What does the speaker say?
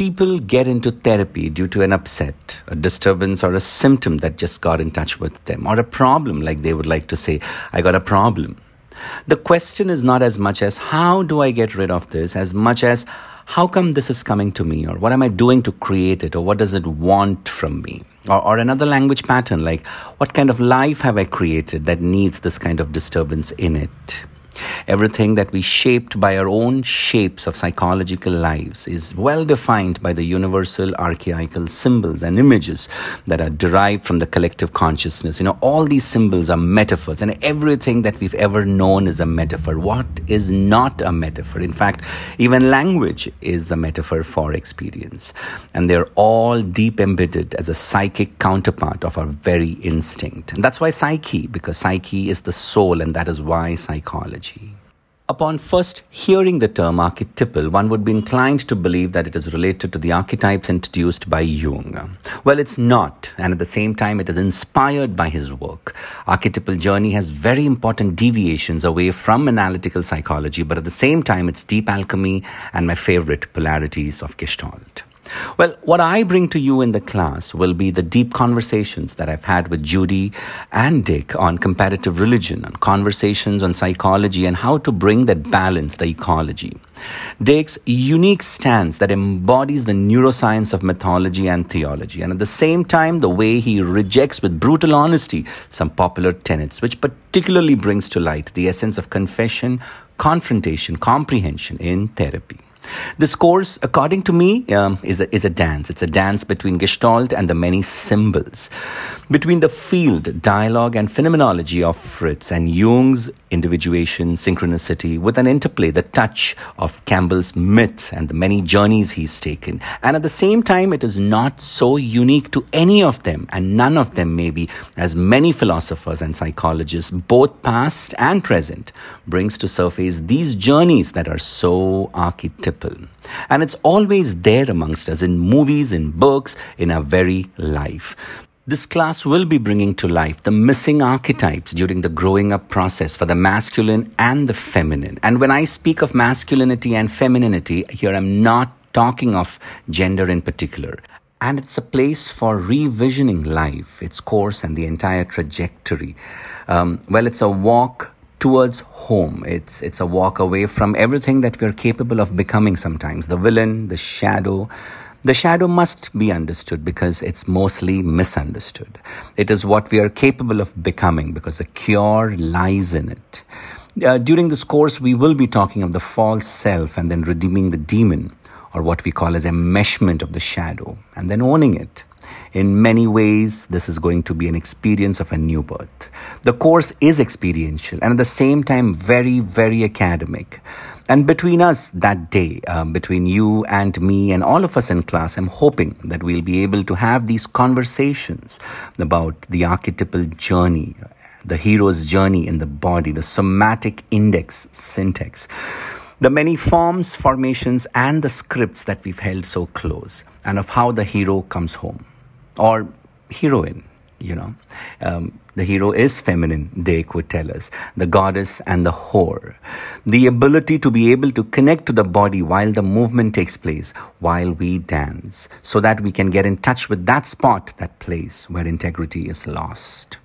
people get into therapy due to an upset, a disturbance, or a symptom that just got in touch with them, or a problem, like they would like to say, I got a problem. The question is not as much as how do I get rid of this, as much as how come this is coming to me, or what am I doing to create it, or what does it want from me? Or, or another language pattern, like what kind of life have I created that needs this kind of disturbance in it? Everything that we shaped by our own shapes of psychological lives is well defined by the universal archaical symbols and images that are derived from the collective consciousness. You know, all these symbols are metaphors, and everything that we've ever known is a metaphor. What is not a metaphor? In fact, even language is a metaphor for experience. And they're all deep embedded as a psychic counterpart of our very instinct. And that's why psyche, because psyche is the soul, and that is why psychology. Upon first hearing the term archetypal, one would be inclined to believe that it is related to the archetypes introduced by Jung. Well, it's not, and at the same time, it is inspired by his work. Archetypal journey has very important deviations away from analytical psychology, but at the same time, it's deep alchemy and my favorite polarities of Gestalt. Well, what I bring to you in the class will be the deep conversations that I've had with Judy and Dick on comparative religion, on conversations on psychology, and how to bring that balance, the ecology. Dick's unique stance that embodies the neuroscience of mythology and theology, and at the same time, the way he rejects with brutal honesty some popular tenets, which particularly brings to light the essence of confession, confrontation, comprehension in therapy. This course, according to me, um, is, a, is a dance. It's a dance between Gestalt and the many symbols, between the field, dialogue, and phenomenology of Fritz and Jung's individuation, synchronicity, with an interplay, the touch of Campbell's myth and the many journeys he's taken. And at the same time, it is not so unique to any of them, and none of them, maybe, as many philosophers and psychologists, both past and present, brings to surface these journeys that are so archetypal. And it's always there amongst us in movies, in books, in our very life. This class will be bringing to life the missing archetypes during the growing up process for the masculine and the feminine. And when I speak of masculinity and femininity, here I'm not talking of gender in particular. And it's a place for revisioning life, its course, and the entire trajectory. Um, well, it's a walk towards home. It's it's a walk away from everything that we're capable of becoming sometimes. The villain, the shadow, the shadow must be understood because it's mostly misunderstood. It is what we are capable of becoming because the cure lies in it. Uh, during this course, we will be talking of the false self and then redeeming the demon, or what we call as enmeshment of the shadow, and then owning it. In many ways, this is going to be an experience of a new birth. The course is experiential and at the same time very, very academic. And between us that day, um, between you and me and all of us in class, I'm hoping that we'll be able to have these conversations about the archetypal journey, the hero's journey in the body, the somatic index syntax, the many forms, formations, and the scripts that we've held so close, and of how the hero comes home or heroine you know. Um, the hero is feminine, Dick would tell us, the goddess and the whore. The ability to be able to connect to the body while the movement takes place, while we dance, so that we can get in touch with that spot, that place where integrity is lost.